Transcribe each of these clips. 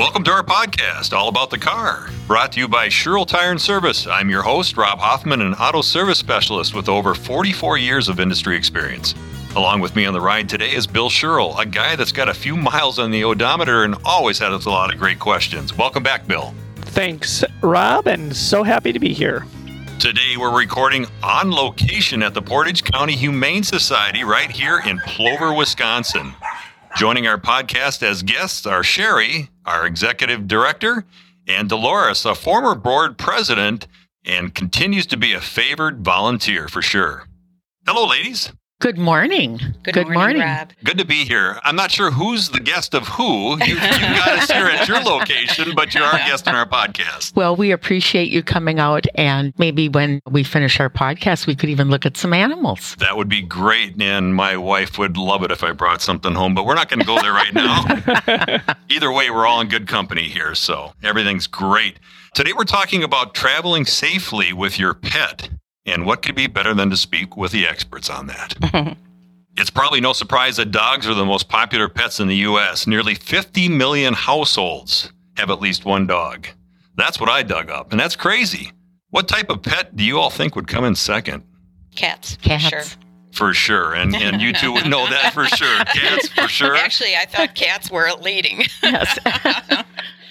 Welcome to our podcast, All About the Car, brought to you by Sherrill Tire and Service. I'm your host, Rob Hoffman, an auto service specialist with over 44 years of industry experience. Along with me on the ride today is Bill Sherrill, a guy that's got a few miles on the odometer and always has a lot of great questions. Welcome back, Bill. Thanks, Rob, and so happy to be here. Today we're recording on location at the Portage County Humane Society right here in Plover, Wisconsin. Joining our podcast as guests are Sherry, our executive director, and Dolores, a former board president and continues to be a favored volunteer for sure. Hello, ladies. Good morning. Good, morning, Rob. Good to be here. I'm not sure who's the guest of who. You, you got us here at your location, but you are a guest on our podcast. Well, we appreciate you coming out, and maybe when we finish our podcast, we could even look at some animals. That would be great, and my wife would love it if I brought something home, but we're not going to go there right now. Either way, we're all in good company here, so everything's great. Today, we're talking about traveling safely with your pet. And what could be better than to speak with the experts on that? it's probably no surprise that dogs are the most popular pets in the U.S. Nearly 50 million households have at least one dog. That's what I dug up, and that's crazy. What type of pet do you all think would come in second? Cats. Cats. Sure. For sure. And, and you two would know that for sure. Cats, for sure. Actually, I thought cats were leading. Yes.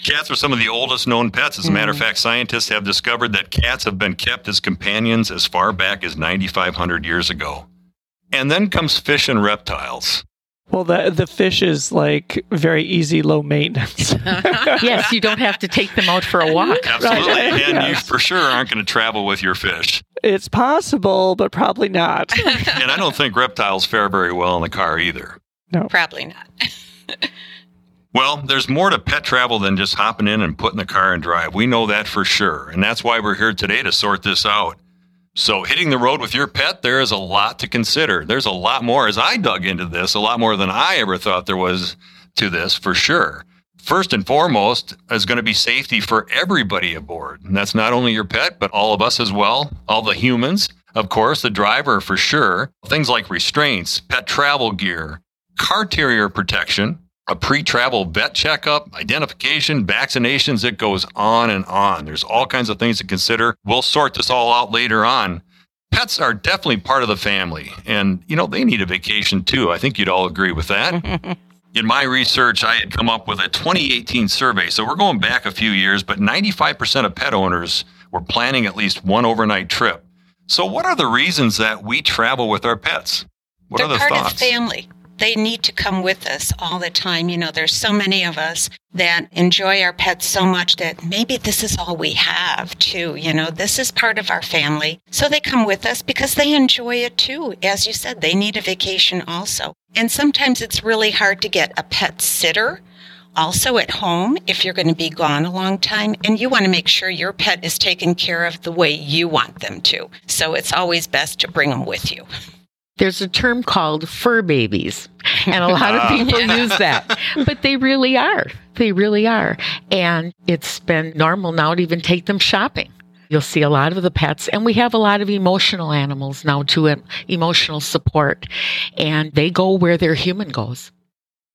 Cats are some of the oldest known pets. As a matter of mm-hmm. fact, scientists have discovered that cats have been kept as companions as far back as 9,500 years ago. And then comes fish and reptiles. Well, the the fish is like very easy, low maintenance. yes, you don't have to take them out for a walk. Absolutely. Right. And you for sure aren't going to travel with your fish. it's possible, but probably not. And I don't think reptiles fare very well in the car either. No, probably not. Well, there's more to pet travel than just hopping in and putting the car and drive. We know that for sure. And that's why we're here today to sort this out. So, hitting the road with your pet, there is a lot to consider. There's a lot more, as I dug into this, a lot more than I ever thought there was to this for sure. First and foremost is going to be safety for everybody aboard. And that's not only your pet, but all of us as well, all the humans. Of course, the driver for sure. Things like restraints, pet travel gear, car carrier protection, a pre-travel vet checkup, identification, vaccinations, it goes on and on. There's all kinds of things to consider. We'll sort this all out later on. Pets are definitely part of the family and you know they need a vacation too. I think you'd all agree with that. In my research, I had come up with a 2018 survey. So we're going back a few years, but 95% of pet owners were planning at least one overnight trip. So what are the reasons that we travel with our pets? What They're are the part thoughts? of family. They need to come with us all the time. You know, there's so many of us that enjoy our pets so much that maybe this is all we have too. You know, this is part of our family. So they come with us because they enjoy it too. As you said, they need a vacation also. And sometimes it's really hard to get a pet sitter also at home if you're going to be gone a long time and you want to make sure your pet is taken care of the way you want them to. So it's always best to bring them with you. There's a term called fur babies, and a lot of people use that, but they really are. They really are. And it's been normal now to even take them shopping. You'll see a lot of the pets, and we have a lot of emotional animals now too, em- emotional support, and they go where their human goes.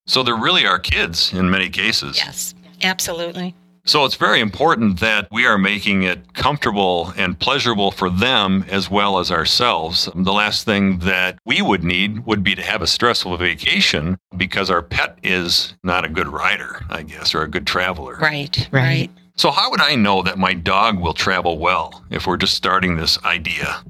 So there really are kids in many cases. Yes, absolutely. So it's very important that we are making it comfortable and pleasurable for them as well as ourselves. The last thing that we would need would be to have a stressful vacation because our pet is not a good rider, I guess, or a good traveler. Right, Right. right. So how would I know that my dog will travel well if we're just starting this idea?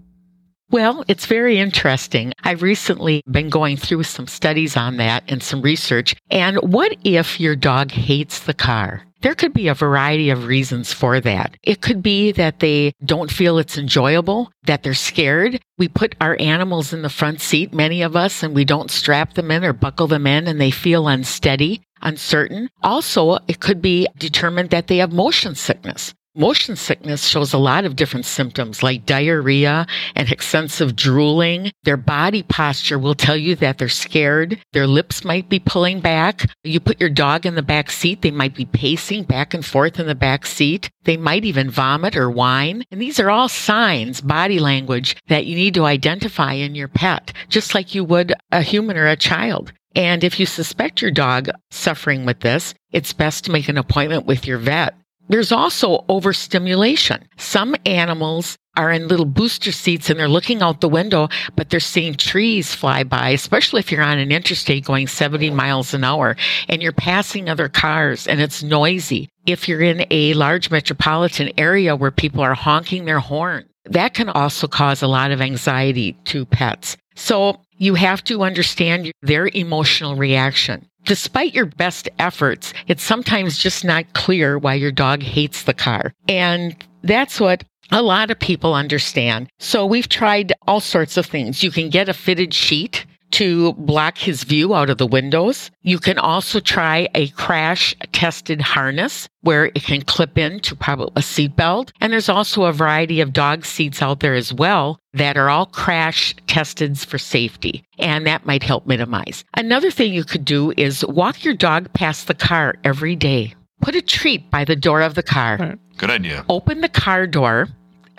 Well, it's very interesting. I've recently been going through some studies on that and some research. And what if your dog hates the car? There could be a variety of reasons for that. It could be that they don't feel it's enjoyable, that they're scared. We put our animals in the front seat, many of us, and we don't strap them in or buckle them in and they feel unsteady, uncertain. Also, it could be determined that they have motion sickness. Motion sickness shows a lot of different symptoms like diarrhea and extensive drooling. Their body posture will tell you that they're scared. Their lips might be pulling back. You put your dog in the back seat, they might be pacing back and forth in the back seat. They might even vomit or whine. And these are all signs, body language that you need to identify in your pet, just like you would a human or a child. And if you suspect your dog suffering with this, it's best to make an appointment with your vet. There's also overstimulation. Some animals are in little booster seats and they're looking out the window, but they're seeing trees fly by, especially if you're on an interstate going 70 miles an hour and you're passing other cars and it's noisy. If you're in a large metropolitan area where people are honking their horn, that can also cause a lot of anxiety to pets. So you have to understand their emotional reaction. Despite your best efforts, it's sometimes just not clear why your dog hates the car. And that's what a lot of people understand. So we've tried all sorts of things. You can get a fitted sheet to block his view out of the windows. You can also try a crash tested harness where it can clip into probably a seatbelt. And there's also a variety of dog seats out there as well that are all crash tested for safety. And that might help minimize. Another thing you could do is walk your dog past the car every day. Put a treat by the door of the car. Right. Good idea. Open the car door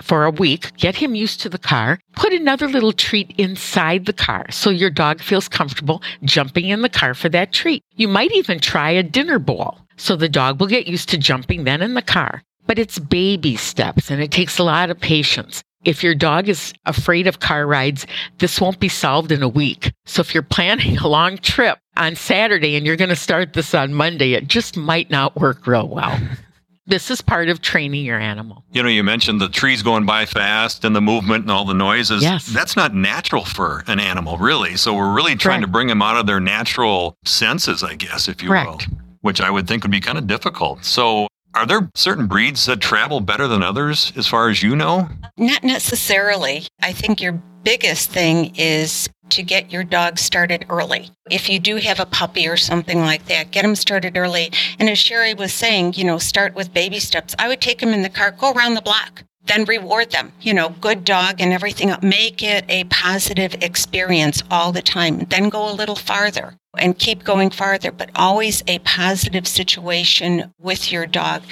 for a week, get him used to the car, put another little treat inside the car so your dog feels comfortable jumping in the car for that treat. You might even try a dinner bowl so the dog will get used to jumping then in the car. But it's baby steps and it takes a lot of patience. If your dog is afraid of car rides, this won't be solved in a week. So if you're planning a long trip on Saturday and you're going to start this on Monday, it just might not work real well. This is part of training your animal. You know, you mentioned the trees going by fast and the movement and all the noises. Yes. That's not natural for an animal, really. So we're really trying to bring them out of their natural senses, I guess, if you Correct. will, which I would think would be kind of difficult. So are there certain breeds that travel better than others, as far as you know? Not necessarily. I think your biggest thing is to get your dog started early. If you do have a puppy or something like that, get them started early. And as Sherry was saying, you know, start with baby steps. I would take them in the car, go around the block, then reward them. You know, good dog and everything. Make it a positive experience all the time. Then go a little farther and keep going farther, but always a positive situation with your dog.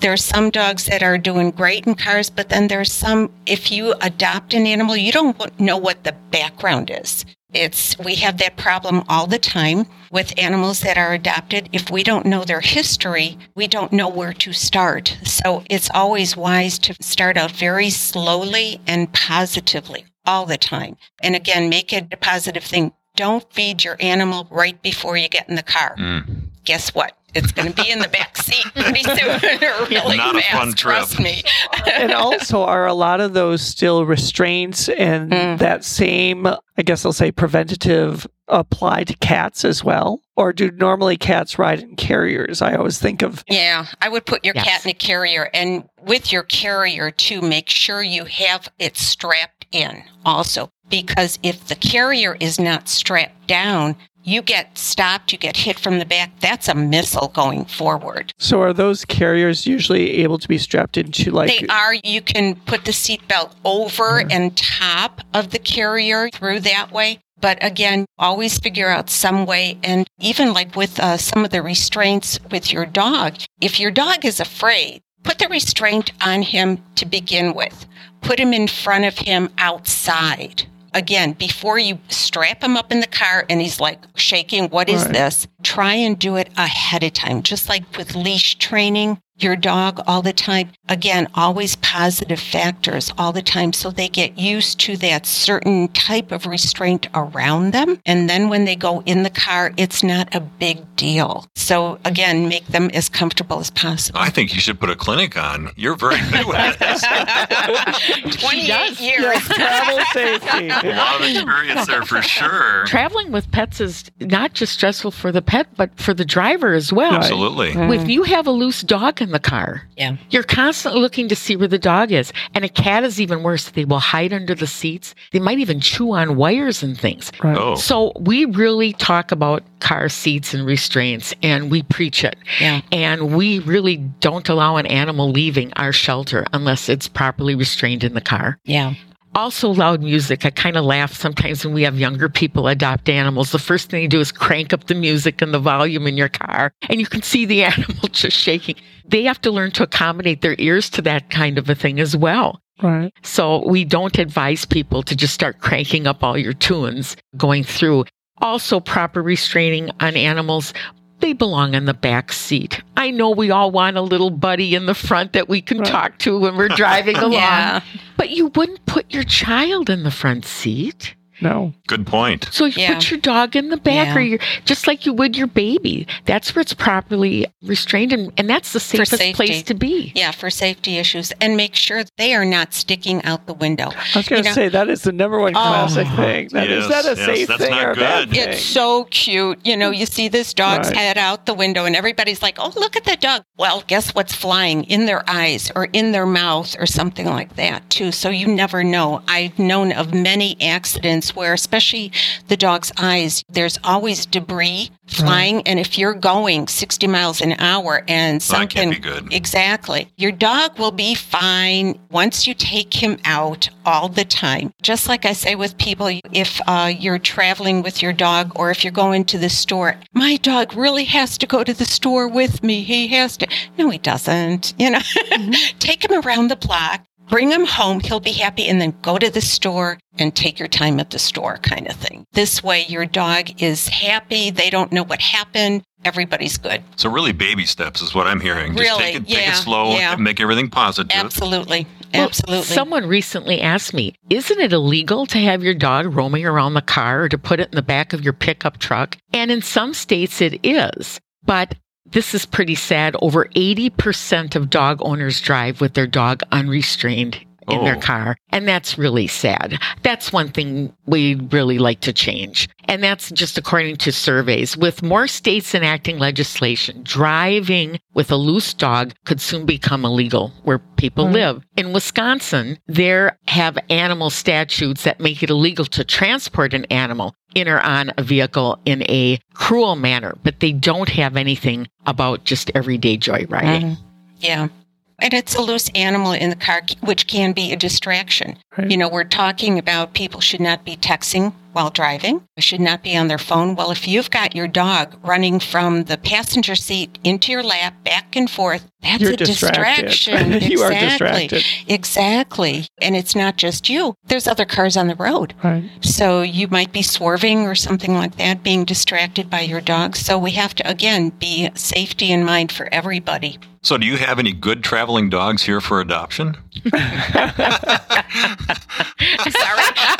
There are some dogs that are doing great in cars, but then there's some, if you adopt an animal, you don't know what the background is. It's, we have that problem all the time with animals that are adopted. If we don't know their history, we don't know where to start. So it's always wise to start out very slowly and positively all the time. And again, make it a positive thing. Don't feed your animal right before you get in the car. Mm. Guess what? It's going to be in the back seat pretty soon. really Not a fast, fun trip. Trust me. and also, are a lot of those still restraints and Mm. that same, I guess I'll say, preventative apply to cats as well? Or do normally cats ride in carriers? I always think of Yeah, I would put your Yes. cat in a carrier and with your carrier too, make sure you have it strapped in also. Because if the carrier is not strapped down, you get stopped, you get hit from the back. That's a missile going forward. So are those carriers usually able to be strapped into like they are, you can put the seatbelt over and top of the carrier through that way. But again, always figure out some way. And even like with uh, some of the restraints with your dog, if your dog is afraid, put the restraint on him to begin with. Put him in front of him outside. Again, before you strap him up in the car and he's like shaking, what is Right. this? Try and do it ahead of time, just like with leash training your dog all the time. Again, always positive factors all the time so they get used to that certain type of restraint around them. And then when they go in the car, it's not a big deal. So again, make them as comfortable as possible. I think you should put a clinic on. You're very good with this. 28 years. Yes, travel safety. A lot of experience there for sure. Traveling with pets is not just stressful for the pet, but for the driver as well. Right. Absolutely. Mm-hmm. If you have a loose dog in the car, Yeah. you're constantly looking to see where the dog is. And a cat is even worse. They will hide under the seats. They might even chew on wires and things. Right. Oh, So we really talk about car seats and restraints and we preach it. Yeah. And we really don't allow an animal leaving our shelter unless it's properly restrained in the car. Yeah. Also, loud music. I kind of laugh sometimes when we have younger people adopt animals. The first thing you do is crank up the music and the volume in your car, and you can see the animal just shaking. They have to learn to accommodate their ears to that kind of a thing as well. Right. So we don't advise people to just start cranking up all your tunes going through. Also, proper restraining on animals. They belong in the back seat. I know we all want a little buddy in the front that we can Right. talk to when we're driving along, Yeah. But you wouldn't put your child in the front seat. No. Good point. So you Yeah. put your dog in the back Yeah. or your just like you would your baby. That's where it's properly restrained and, and that's the safest place to be. Yeah, for safety issues. And make sure they are not sticking out the window. I was going You to know- say that is the number one oh. classic Oh. thing. That is Yes, that a yes, safe that's thing not or a bad good. thing? It's so cute. You know, you see this dog's Right. head out the window, and everybody's like, oh, look at that dog. Well, guess what's flying in their eyes or in their mouth or something like that, too. So you never know. I've known of many accidents where, especially the dog's eyes, there's always debris flying. And if you're going 60 miles an hour and Well, that can't something. be good. Exactly. Your dog will be fine once you take him out all the time. Just like I say with people, if uh, you're traveling with your dog or if you're going to the store, my dog really has to go to the store with me. He has to. No, he doesn't. You know, take him around the block. Bring him home, he'll be happy, and then go to the store and take your time at the store, kind of thing. This way, your dog is happy. They don't know what happened. Everybody's good. So really, baby steps is what I'm hearing. Just Really? take it, take Yeah, it slow yeah. and make everything positive. Absolutely. Well, Absolutely. Someone recently asked me, isn't it illegal to have your dog roaming around the car or to put it in the back of your pickup truck? And in some states it is. But this is pretty sad. Over 80% of dog owners drive with their dog unrestrained in their Oh. car. And that's really sad. That's one thing we'd really like to change. And that's just according to surveys. With more states enacting legislation, driving with a loose dog could soon become illegal where people Right. live. In Wisconsin, there have animal statutes that make it illegal to transport an animal in or on a vehicle in a cruel manner, but they don't have anything about just everyday joyriding. Mhm. Yeah. And it's a loose animal in the car, which can be a distraction. Right. You know, we're talking about people should not be texting while driving, should not be on their phone. Well, if you've got your dog running from the passenger seat into your lap, back and forth, that's You're a distracted. distraction. You are Exactly. distracted. Exactly. And it's not just you. There's other cars on the road. Right. So you might be swerving or something like that, being distracted by your dog. So we have to, again, be safety in mind for everybody. So, do you have any good traveling dogs here for adoption? Sorry.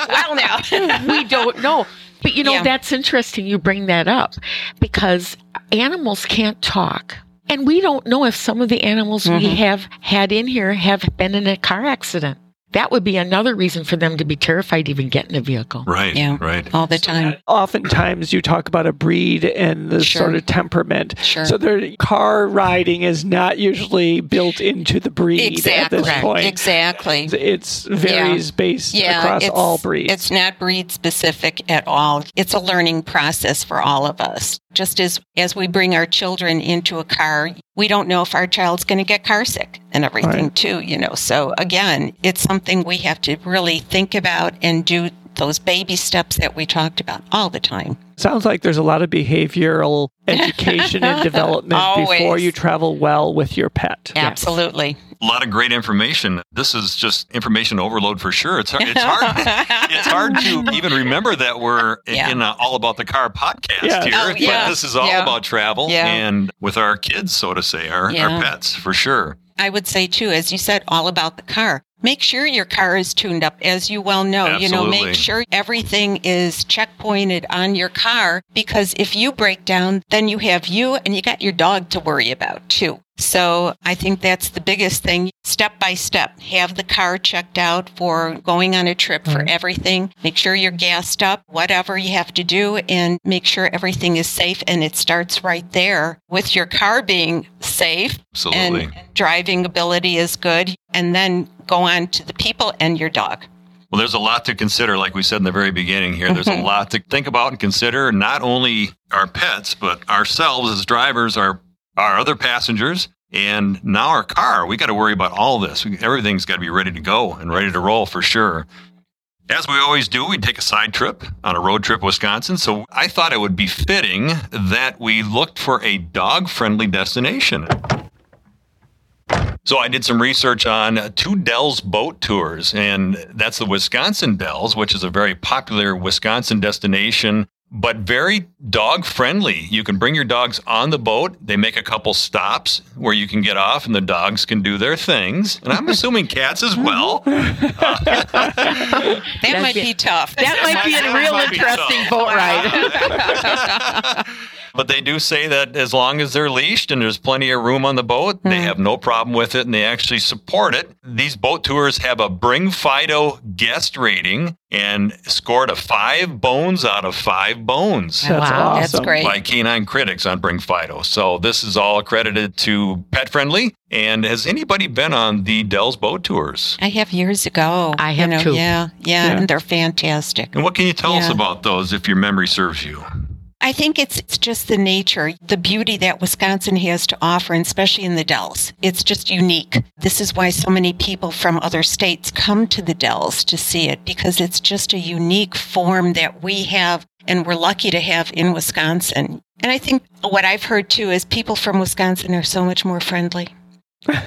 well, now. we don't know. But you know, Yeah. that's interesting you bring that up because animals can't talk. And we don't know if some of the animals we Mhm. have had in here have been in a car accident. That would be another reason for them to be terrified to even get in a vehicle. Right. Yeah. Right. All the time. Oftentimes, you talk about a breed and the Sure. sort of temperament. Sure. So, their car riding is not usually built into the breed exactly. at this point. Exactly. It's varies based across all breeds. It's not breed specific at all. It's a learning process for all of us. Just as as we bring our children into a car, we don't know if our child's going to get car sick and everything Right. too, you know. So again, it's something we have to really think about and do those baby steps that we talked about all the time. Sounds like there's a lot of behavioral education and development before you travel well with your pet. Absolutely. A lot of great information. This is just information overload for sure. It's hard. It's hard. it's hard to even remember that we're Yeah. in a All About the Car podcast Yeah. here. Oh, yeah. But this is all Yeah. about travel Yeah. and with our kids, so to say, our, Yeah. our pets for sure. I would say too, as you said, all about the car. Make sure your car is tuned up, as you well know. You know, make sure everything is checkpointed on your car because if you break down, then you have you and you got your dog to worry about too. So I think that's the biggest thing. Step by step, have the car checked out for going on a trip for everything. Make sure you're gassed up, whatever you have to do, and make sure everything is safe. And it starts right there with your car being safe Absolutely. and driving ability is good, and then go on to the people and your dog. Well, there's a lot to consider, like we said in the very beginning here. There's a Mhm. lot to think about and consider, not only our pets, but ourselves as drivers, our, our other passengers, and now our car. We got to worry about all this. Everything's got to be ready to go and ready to roll for sure. As we always do, we take a side trip on a road trip, Wisconsin. So I thought it would be fitting that we looked for a dog friendly destination. So I did some research on two Dells boat tours, and that's the Wisconsin Dells, which is a very popular Wisconsin destination. But very dog friendly. You can bring your dogs on the boat. They make a couple stops where you can get off and the dogs can do their things. And I'm assuming cats as well. That might be- be tough. That might be a real interesting boat ride. But they do say that as long as they're leashed and there's plenty of room on the boat, they hmm. have no problem with it and they actually support it. These boat tours have a Bring Fido guest rating and scored a five bones out of five bones That's Wow, awesome. That's great. by Canine Critics on Bring Fido. So this is all accredited to Pet Friendly. And has anybody been on the Dell's boat tours? I have years ago. I you have know, too. Yeah, yeah, Yeah. and they're fantastic. And what can you tell us about those if your memory serves you? I think it's it's just the nature, the beauty that Wisconsin has to offer, and especially in the Dells. It's just unique. This is why so many people from other states come to the Dells to see it because it's just a unique form that we have and we're lucky to have in Wisconsin. And I think what I've heard too is people from Wisconsin are so much more friendly,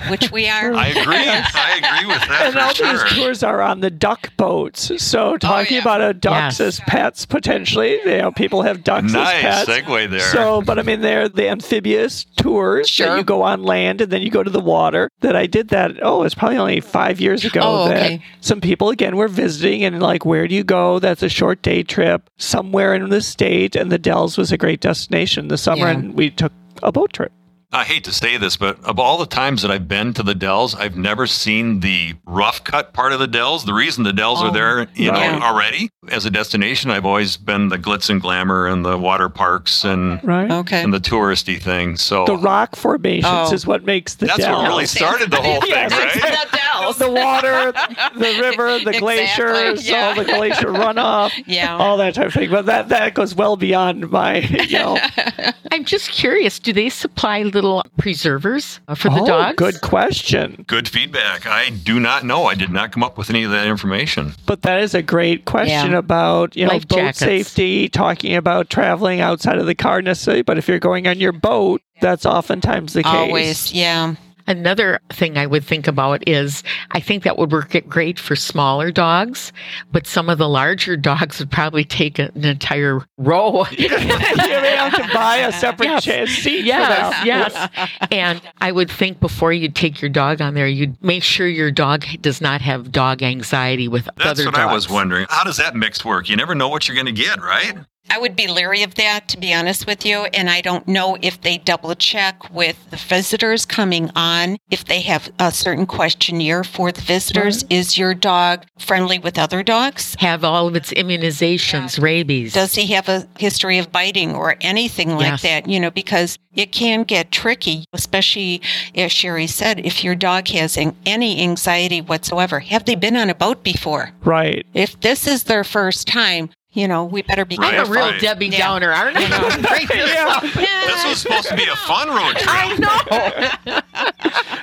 which we are. I agree. I agree with that And all for these tours are on the duck boats. So oh, talking yeah. about a ducks Yes. as pets potentially, you know, people have ducks Nice as pets. segue there. So, but I mean, they're the amphibious tours Sure. that you go on land and then you go to the water. That I did that. Oh, it's probably only five years ago. Oh, that okay. some people again were visiting and like, where do you go? That's a short day trip somewhere in the state, and the Dells was a great destination this summer, Yeah. and we took a boat trip. I hate to say this, but of all the times that I've been to the Dells, I've never seen the rough cut part of the Dells. The reason the Dells Oh, are there, you know, already as a destination, I've always been the glitz and glamour and the water parks and Right. Okay. and the touristy thing. So The rock formations Oh. is what makes the that's Dells. what really started the whole thing, Yes, right? the Dells. the water, the river, the Exactly, glaciers, yeah. all the glacier runoff, Yeah. all that type of thing. But that that goes well beyond my, you know. I'm just curious. Do they supply little preservers uh, for the oh, dogs? good question. Good feedback. I do not know. I did not come up with any of that information. But that is a great question Yeah. about you know Life boat jackets. safety, talking about traveling outside of the car necessarily. But if you're going on your boat, that's oftentimes the case. Always, yeah. Another thing I would think about is I think that would work great for smaller dogs, but some of the larger dogs would probably take an entire row. you may have to buy a separate Yes. cha- seat for Yes, yes. And I would think before you take your dog on there, you'd make sure your dog does not have dog anxiety with That's other dogs. That's what dogs. I was wondering. How does that mix work? You never know what you're going to get, right? I would be leery of that, to be honest with you. And I don't know if they double check with the visitors coming on, if they have a certain questionnaire for the visitors. Mm-hmm. Is your dog friendly with other dogs? Have all of its immunizations, rabies. Does he have a history of biting or anything like Yes. that? You know, because it can get tricky, especially as Sherry said, if your dog has an- any anxiety whatsoever. Have they been on a boat before? Right. If this is their first time, you know, we better be Right. I'm a real Fine. Debbie Yeah. Downer, aren't I? Break this up. This was supposed to be a fun road trip. I know.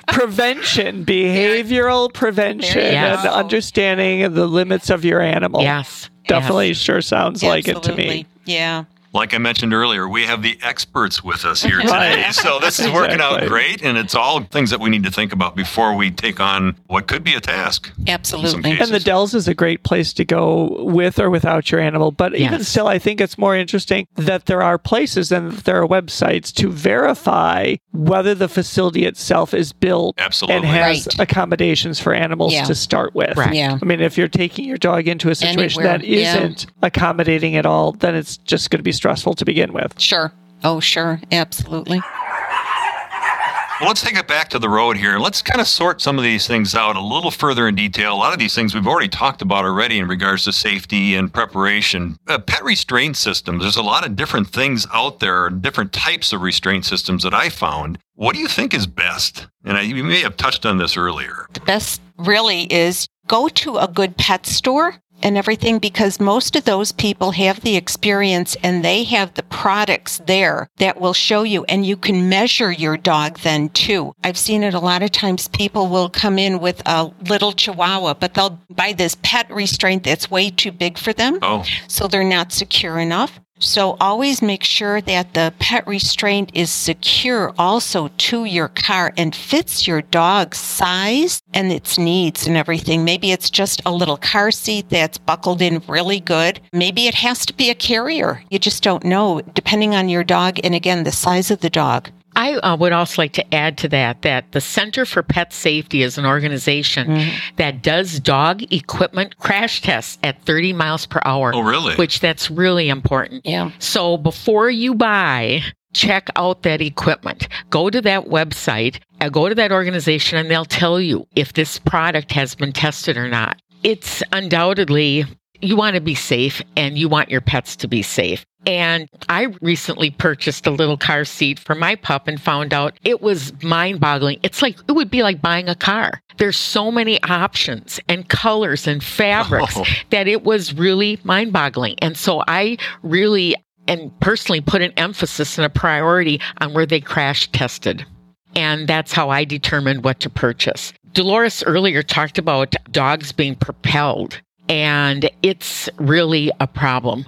Prevention, behavioral prevention, There you and understanding the limits of your animal. Yes. Definitely yes. sure sounds like it to me. Yeah. Like I mentioned earlier, we have the experts with us here Right. today. So this is working out great. And it's all things that we need to think about before we take on what could be a task. Absolutely. And the Dells is a great place to go with or without your animal. But even still, I think it's more interesting that there are places and there are websites to verify whether the facility itself is built Absolutely. and has Right. accommodations for animals Yeah. to start with. Right. Yeah. I mean, if you're taking your dog into a situation Anywhere, that yeah. isn't accommodating at all, then it's just going to be stressful to begin with. Sure. Oh, sure. Absolutely. Well, let's take it back to the road here. Let's kind of sort some of these things out a little further in detail. A lot of these things we've already talked about already in regards to safety and preparation. Uh, pet restraint systems, there's a lot of different things out there, different types of restraint systems that I found. What do you think is best? And I, you may have touched on this earlier. The best really is go to a good pet store and everything because most of those people have the experience and they have the products there that will show you and you can measure your dog then too. I've seen it a lot of times people will come in with a little chihuahua but they'll buy this pet restraint that's way too big for them Oh, so they're not secure enough. So always make sure that the pet restraint is secure also to your car and fits your dog's size and its needs and everything. Maybe it's just a little car seat that's buckled in really good. Maybe it has to be a carrier. You just don't know depending on your dog and again, the size of the dog. I uh, would also like to add to that that the Center for Pet Safety is an organization mm-hmm. that does dog equipment crash tests at 30 miles per hour. Oh, really? Which that's really important. Yeah. So before you buy, check out that equipment. Go to that website, uh, go to that organization, and they'll tell you if this product has been tested or not. It's undoubtedly you want to be safe and you want your pets to be safe. And I recently purchased a little car seat for my pup and found out it was mind boggling. It's like, it would be like buying a car. There's so many options and colors and fabrics oh. that it was really mind boggling. And so I really and personally put an emphasis and a priority on where they crash tested. And that's how I determined what to purchase. Dolores earlier talked about dogs being propelled and it's really a problem.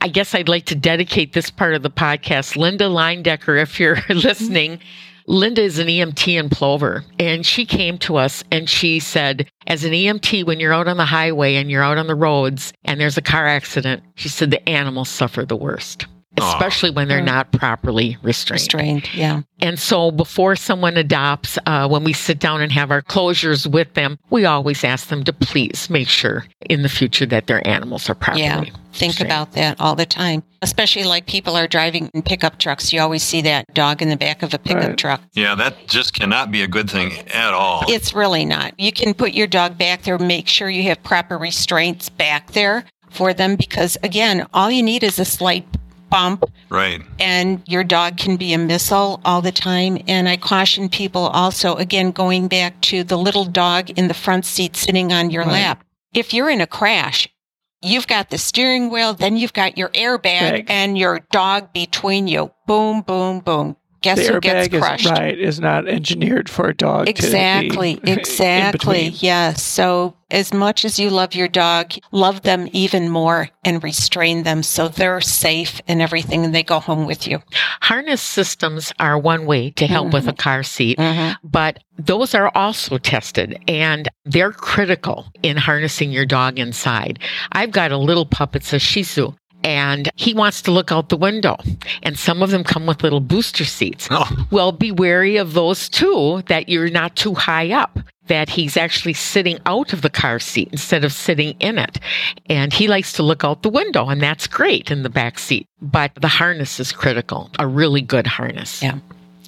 I guess I'd like to dedicate this part of the podcast. Linda Leindecker, if you're listening, Linda is an EMT in Plover, and she came to us and she said, as an EMT, when you're out on the highway and you're out on the roads and there's a car accident, she said the animals suffer the worst especially when they're not properly restrained. Restrained, yeah. And so before someone adopts, uh, when we sit down and have our closures with them, we always ask them to please make sure in the future that their animals are properly. Yeah, think restrained. about that all the time. Especially like people are driving in pickup trucks. You always see that dog in the back of a pickup right. truck. Yeah, that just cannot be a good thing at all. It's really not. You can put your dog back there, make sure you have proper restraints back there for them because again, all you need is a slight bump. Right. And your dog can be a missile all the time. And I caution people also, again, going back to the little dog in the front seat sitting on your right. lap. If you're in a crash, you've got the steering wheel, then you've got your airbag Bag. and your dog between you. Boom, boom, boom guess the who gets crushed? Is, right, is not engineered for a dog. Exactly, exactly. Yes. So as much as you love your dog, love them even more and restrain them so they're safe and everything, and they go home with you. Harness systems are one way to help mm-hmm. with a mm-hmm. car seat, mm-hmm. but those are also tested and they're critical in harnessing your dog inside. I've got a little pup, it's a Shih Tzu, and he wants to look out the window. And some of them come with little booster seats. Oh. Well, be wary of those too, that you're not too high up, that he's actually sitting out of the car seat instead of sitting in it. And he likes to look out the window, and that's great in the back seat. But the harness is critical, a really good harness. Yeah,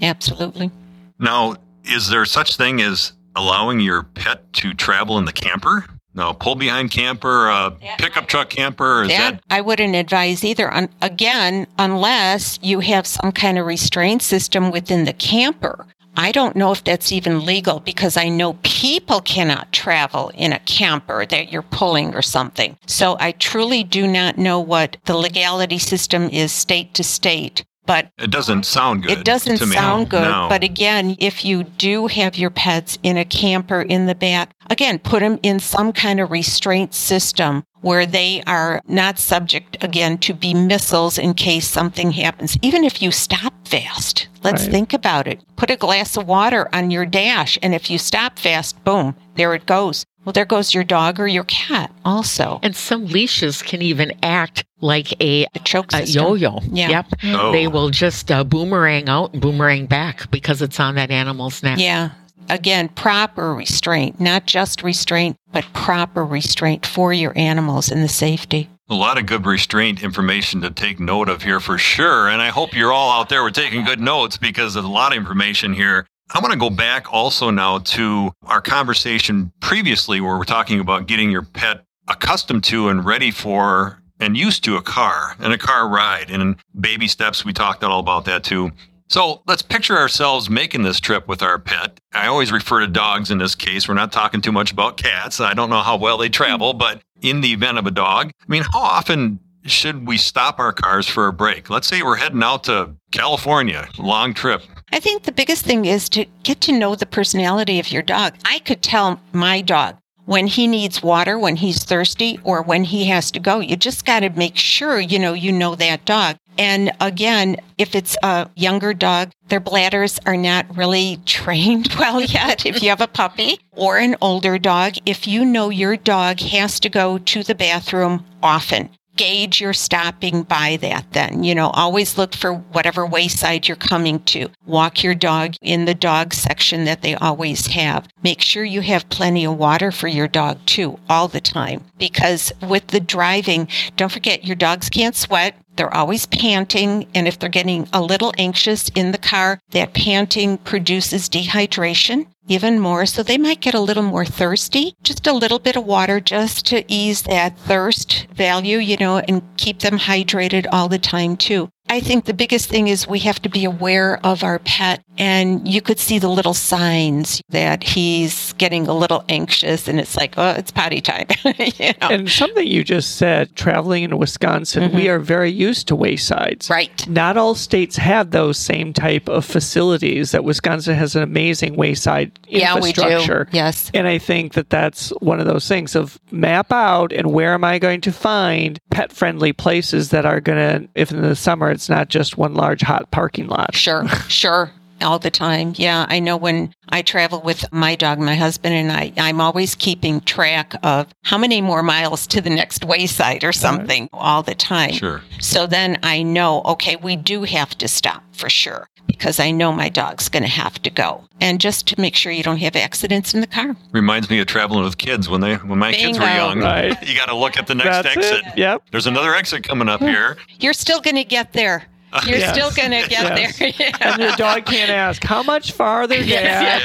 absolutely. Now, is there such thing as allowing your pet to travel in the camper? No, pull behind camper, uh, pickup truck camper. Is that, that, I wouldn't advise either. Un- again, unless you have some kind of restraint system within the camper. I don't know if that's even legal because I know people cannot travel in a camper that you're pulling or something. So I truly do not know what the legality system is state to state. But it doesn't sound good. It doesn't sound good. No. But again, if you do have your pets in a camper in the back, again, put them in some kind of restraint system where they are not subject again to be missiles in case something happens. Even if you stop fast, let's right. think about it. Put a glass of water on your dash, and if you stop fast, boom, there it goes. Well, there goes your dog or your cat also. And some leashes can even act like a, a choke a yo-yo. Yeah. Yep. Oh. They will just uh, boomerang out and boomerang back because it's on that animal's neck. Yeah. Again, proper restraint, not just restraint, but proper restraint for your animals and the safety. A lot of good restraint information to take note of here for sure. And I hope you're all out there were taking good notes because there's a lot of information here I want to go back also now to our conversation previously where we're talking about getting your pet accustomed to and ready for and used to a car and a car ride. And baby steps, we talked all about that too. So let's picture ourselves making this trip with our pet. I always refer to dogs in this case. We're not talking too much about cats. I don't know how well they travel, hmm. but in the event of a dog, I mean, how often should we stop our cars for a break? Let's say we're heading out to California, long trip. I think the biggest thing is to get to know the personality of your dog. I could tell my dog when he needs water, when he's thirsty, or when he has to go. You just got to make sure, you know, you know that dog. And again, if it's a younger dog, their bladders are not really trained well yet. if you have a puppy or an older dog, if you know your dog has to go to the bathroom often, gauge your stopping by that then. You know, always look for whatever wayside you're coming to. Walk your dog in the dog section that they always have. Make sure you have plenty of water for your dog too, all the time. Because with the driving, don't forget your dogs can't sweat. They're always panting, and if they're getting a little anxious in the car, that panting produces dehydration even more. So they might get a little more thirsty. Just a little bit of water just to ease that thirst value, you know, and keep them hydrated all the time too. I think the biggest thing is we have to be aware of our pet and you could see the little signs that he's getting a little anxious and it's like, oh, it's potty time. you know? And something you just said, traveling in Wisconsin, mm-hmm. we are very used to waysides. Right. Not all states have those same type of facilities that Wisconsin has an amazing wayside yeah, infrastructure. We do. Yes. And I think that that's one of those things of map out and where am I going to find pet friendly places that are going to, if in the summer it's not just one large hot parking lot. Sure, sure all the time. Yeah, I know when I travel with my dog, my husband and I, I'm always keeping track of how many more miles to the next wayside or something right. all the time. Sure. So then I know, okay, we do have to stop for sure because I know my dog's going to have to go. And just to make sure you don't have accidents in the car. Reminds me of traveling with kids when they when my Bingo. kids were young. Right. you got to look at the next That's exit. It. Yep. There's another exit coming up here. You're still going to get there. You're yes. still going to get yes. there. Yeah. And your dog can't ask, how much farther, Dad? Yes,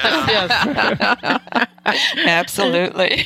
yes. Absolutely.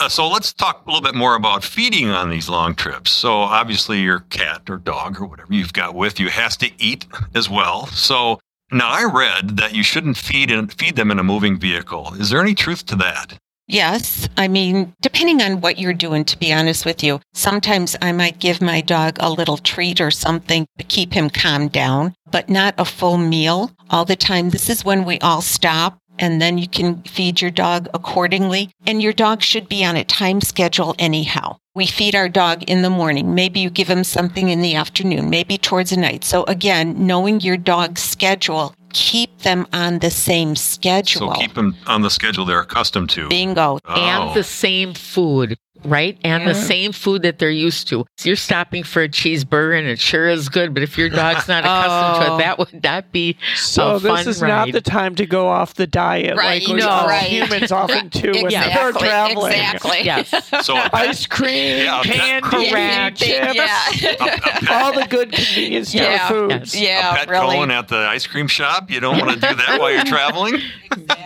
Uh, so let's talk a little bit more about feeding on these long trips. So obviously your cat or dog or whatever you've got with you has to eat as well. So now I read that you shouldn't feed in, feed them in a moving vehicle. Is there any truth to that? Yes. I mean, depending on what you're doing, to be honest with you, sometimes I might give my dog a little treat or something to keep him calmed down, but not a full meal all the time. This is when we all stop and then you can feed your dog accordingly. And your dog should be on a time schedule anyhow. We feed our dog in the morning. Maybe you give him something in the afternoon, maybe towards the night. So again, knowing your dog's schedule keep them on the same schedule. So keep them on the schedule they're accustomed to. Bingo. Oh. And the same food right? And yeah. the same food that they're used to. So you're stopping for a cheeseburger and it sure is good, but if your dog's not accustomed oh. to it, oh. that would not be so. this is ride. not the time to go off the diet right, like no, right. humans often do when they're traveling. Exactly. Yes. So ice cream, yeah, candy, correct. chips, yeah. all the good convenience store yeah. foods. Yeah, a pet really. going at the ice cream shop. You don't want to do that while you're traveling.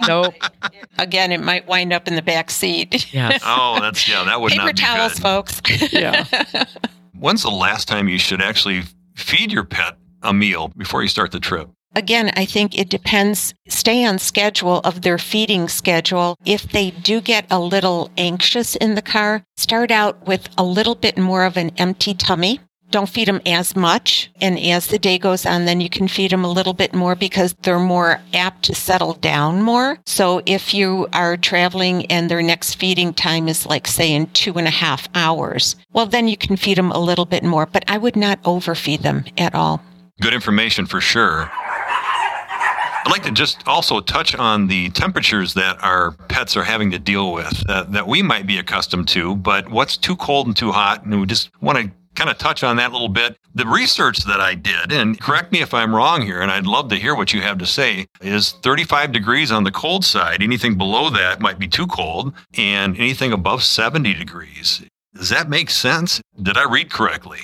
Nope. Again, it might wind up in the back seat. Yes. Oh, that's yeah. That would Paper not be towels, good. folks. yeah. When's the last time you should actually feed your pet a meal before you start the trip? Again, I think it depends. Stay on schedule of their feeding schedule. If they do get a little anxious in the car, start out with a little bit more of an empty tummy don't feed them as much. And as the day goes on, then you can feed them a little bit more because they're more apt to settle down more. So if you are traveling and their next feeding time is like, say, in two and a half hours, well, then you can feed them a little bit more, but I would not overfeed them at all. Good information for sure. I'd like to just also touch on the temperatures that our pets are having to deal with uh, that we might be accustomed to, but what's too cold and too hot? And we just want to kind of touch on that a little bit. The research that I did, and correct me if I'm wrong here, and I'd love to hear what you have to say, is 35 degrees on the cold side. Anything below that might be too cold, and anything above 70 degrees. Does that make sense? Did I read correctly?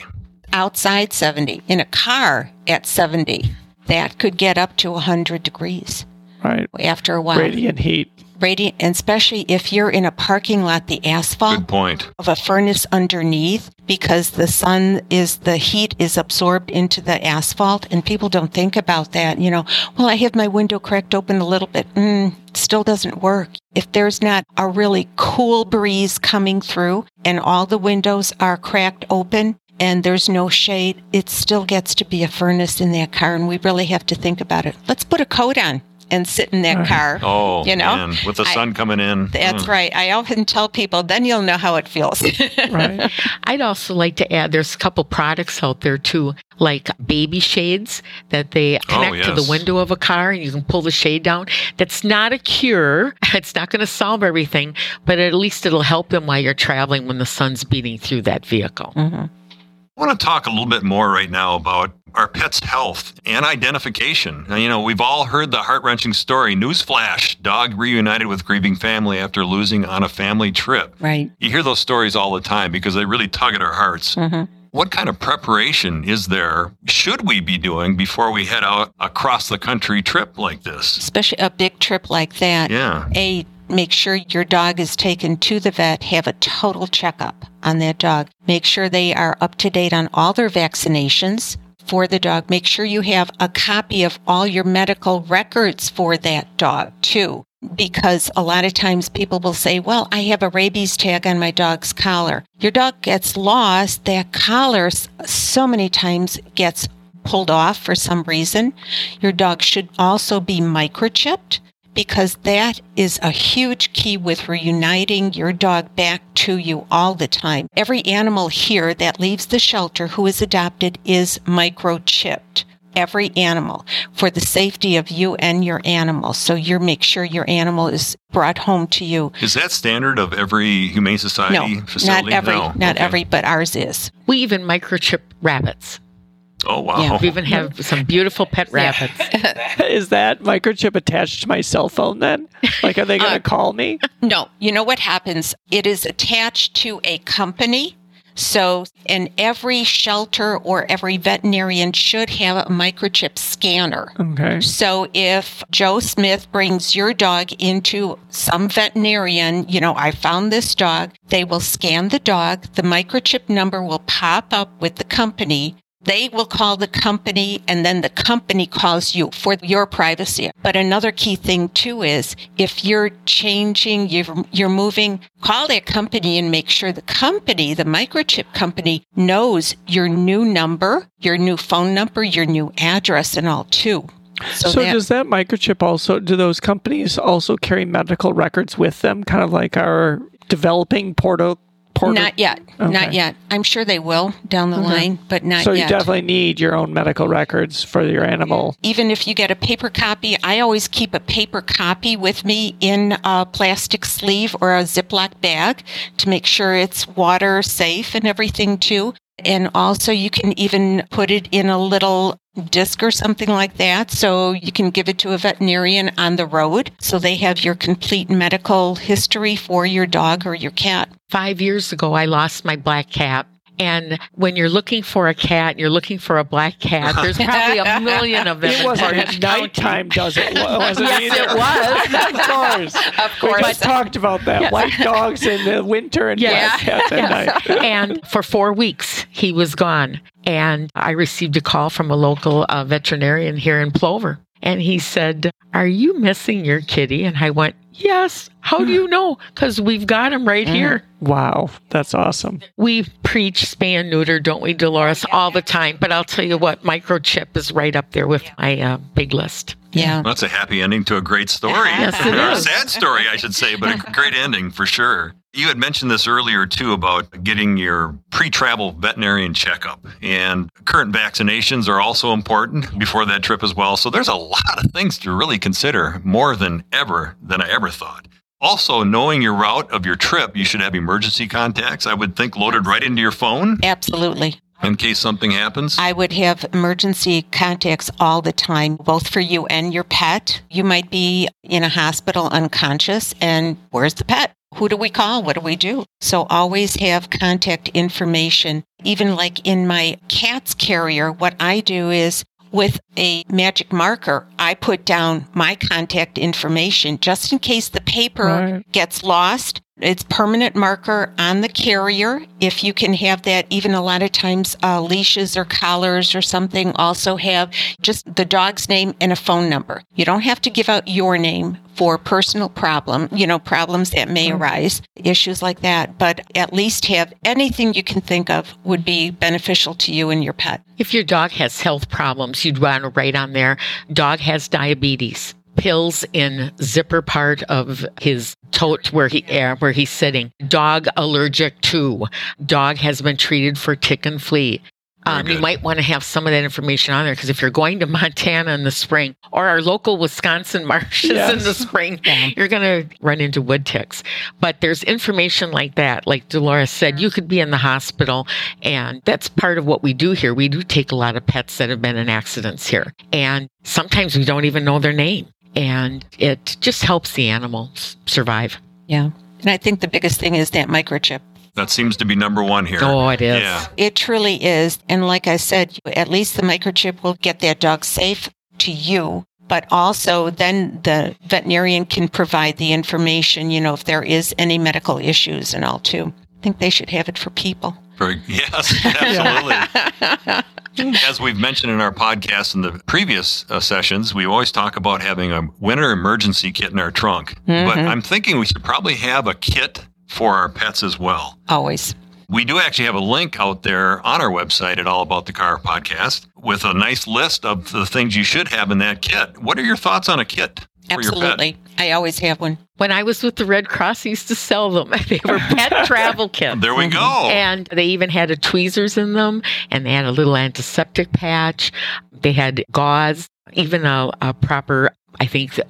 Outside 70, in a car at 70, that could get up to 100 degrees. Right. After a while. Radiant heat radiant, especially if you're in a parking lot, the asphalt of a furnace underneath, because the sun is the heat is absorbed into the asphalt, and people don't think about that. You know, well, I have my window cracked open a little bit. Mm, still doesn't work. If there's not a really cool breeze coming through and all the windows are cracked open, and there's no shade, it still gets to be a furnace in that car, and we really have to think about it. Let's put a coat on and sit in that car. Oh, You know, man, with the I- sun coming in. That's Mm. right. I often tell people, then you'll know how it feels. Right. I'd also like to add there's a couple products out there too, like baby shades that they connect to the window of a car and you can pull the shade down. That's not a cure. It's not going to solve everything, but at least it'll help them while you're traveling when the sun's beating through that vehicle. Mhm. I want to talk a little bit more right now about our pet's health and identification. Now, you know, we've all heard the heart wrenching story Newsflash dog reunited with grieving family after losing on a family trip. Right. You hear those stories all the time because they really tug at our hearts. Mhm. What kind of preparation is there, should we be doing before we head out across the country trip like this? Especially a big trip like that. Yeah. A, make sure your dog is taken to the vet, have a total checkup on that dog. Make sure they are up to date on all their vaccinations for the dog. Make sure you have a copy of all your medical records for that dog too. Because a lot of times people will say, well, I have a rabies tag on my dog's collar. Your dog gets lost. That collar so many times gets pulled off for some reason. Your dog should also be microchipped because that is a huge key with reuniting your dog back to you all the time. Every animal here that leaves the shelter who is adopted is microchipped. Every animal for the safety of you and your animal. So you make sure your animal is brought home to you. Is that standard of every Humane Society No, facility? not every, No. not Okay. every, but ours is. We even microchip rabbits. Oh, wow. Yeah. We even have some beautiful pet rabbits. Is that microchip attached to my cell phone then? Like, are they going to Uh, call me? No, you know what happens? It is attached to a company. So, in every shelter or every veterinarian should have a microchip scanner. Okay. So if Joe Smith brings your dog into some veterinarian, you know, I found this dog, they will scan the dog. The microchip number will pop up with the company. They will call the company and then the company calls you for your privacy. But another key thing too is if you're changing, you're, you're moving, call that company and make sure the company, the microchip company knows your new number, your new phone number, your new address and all too. So, that- does that microchip also, do those companies also carry medical records with them, kind of like our developing portal? Portal Not yet. Okay. Not yet. I'm sure they will down the Okay. line, but not yet. so you definitely need your own medical records for your animal. Even if you get a paper copy, I always keep a paper copy with me in a plastic sleeve or a Ziploc bag to make sure it's water safe and everything too. And also you can even put it in a little disc or something like that. So you can give it to a veterinarian on the road. So they have your complete medical history for your dog or your cat. Five years ago, I lost my black cat. And when you're looking for a cat, you're looking for a black cat. There's probably a million of them. It in wasn't Portage at County. nighttime, does it? Wa- wasn't Yes, either. it was. of course. Of We course. just talked about that. White dogs in the winter and Yeah. black cats at night. and for four weeks, he was gone. And I received a call from a local uh, veterinarian here in Plover. And he said, Are you missing your kitty? And I went, Yes. How do you know? Because we've got him right here. Wow, that's awesome. We preach spay and neuter, don't we, Dolores, all the time. But I'll tell you what, microchip is right up there with my uh, big list. Yeah. That's a happy ending to a great story. Yes, it or a sad story, I should say, but a great ending for sure. You had mentioned this earlier too about getting your pre-travel veterinarian checkup, and current vaccinations are also important before that trip as well. So there's a lot of things to really consider, more than ever than I ever thought. Also, knowing your route of your trip, you should have emergency contacts. I would think loaded right into your phone Absolutely. in case something happens. I would have emergency contacts all the time, both for you and your pet. You might be in a hospital unconscious, and where's the pet? Who do we call? What do we do? So always have contact information. Even like in my cat's carrier, what I do is with a magic marker, I put down my contact information just in case the paper Right. gets lost. It's permanent marker on the carrier. If you can have that, even a lot of times uh, leashes or collars or something also have just the dog's name and a phone number. You don't have to give out your name for personal problem, you know, problems that may arise, issues like that, but at least have anything you can think of would be beneficial to you and your pet. If your dog has health problems, you'd want to write on there, dog has diabetes, pills in zipper part of his tote where he uh, where he's sitting. Dog allergic to. Dog has been treated for tick and flea. Um, you might want to have some of that information on there because if you're going to Montana in the spring or our local Wisconsin marshes in the spring, you're going to run into wood ticks. But there's information like that. Like Dolores said, you could be in the hospital, and that's part of what we do here. We do take a lot of pets that have been in accidents here, and sometimes we don't even know their name, and it just helps the animals survive. Yeah. And I think the biggest thing is that microchip. That seems to be number one here. Oh, it is. Yeah. It truly is. And like I said, at least the microchip will get that dog safe to you. But also, then the veterinarian can provide the information, you know, if there is any medical issues and all too. I think they should have it for people. Very, yes, absolutely. As we've mentioned in our podcast in the previous uh, sessions, we always talk about having a winter emergency kit in our trunk. But I'm thinking we should probably have a kit for our pets as well. Always. We do actually have a link out there on our website at All About the Car podcast with a nice list of the things you should have in that kit. What are your thoughts on a kit for your pet? Absolutely. I always have one. When I was with the Red Cross, I used to sell them. They were pet travel kits. There we go. Mm-hmm. And they even had a tweezers in them, and they had a little antiseptic patch. They had gauze, even a, a proper, I think,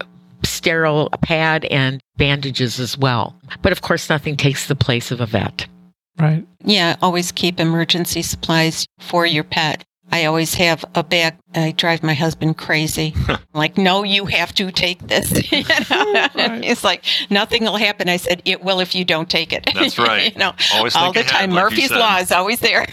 sterile pad and bandages as well. But of course, nothing takes the place of a vet. Right. Yeah, always keep emergency supplies for your pet. I always have a bag. I drive my husband crazy. like, no, you have to take this. You know? Right. It's like nothing will happen. I said it will if you don't take it. That's right. you know, Always all the ahead, time. like Murphy's law is always there.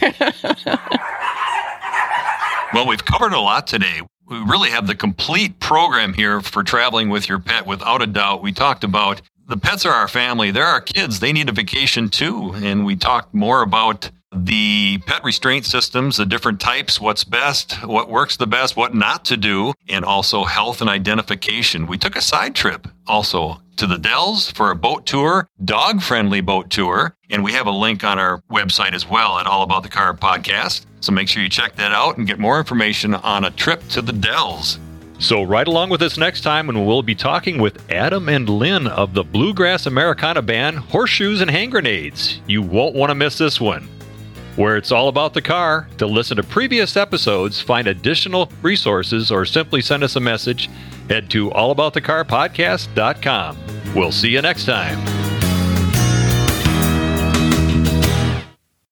Well, we've covered a lot today. We really have the complete program here for traveling with your pet, without a doubt. We talked about the pets are our family. They're our kids. They need a vacation too. And we talked more about the pet restraint systems, the different types, what's best, what works the best, what not to do, and also health and identification. We took a side trip also to the Dells for a boat tour, dog friendly boat tour. And we have a link on our website as well at All About the Car podcast. So make sure you check that out and get more information on a trip to the Dells. So, right along with us next time when we'll be talking with Adam and Lynn of the Bluegrass Americana band Horseshoes and Hand Grenades. You won't want to miss this one. Where it's all about the car. To listen to previous episodes, find additional resources, or simply send us a message, head to allaboutthecarpodcast.com. We'll see you next time.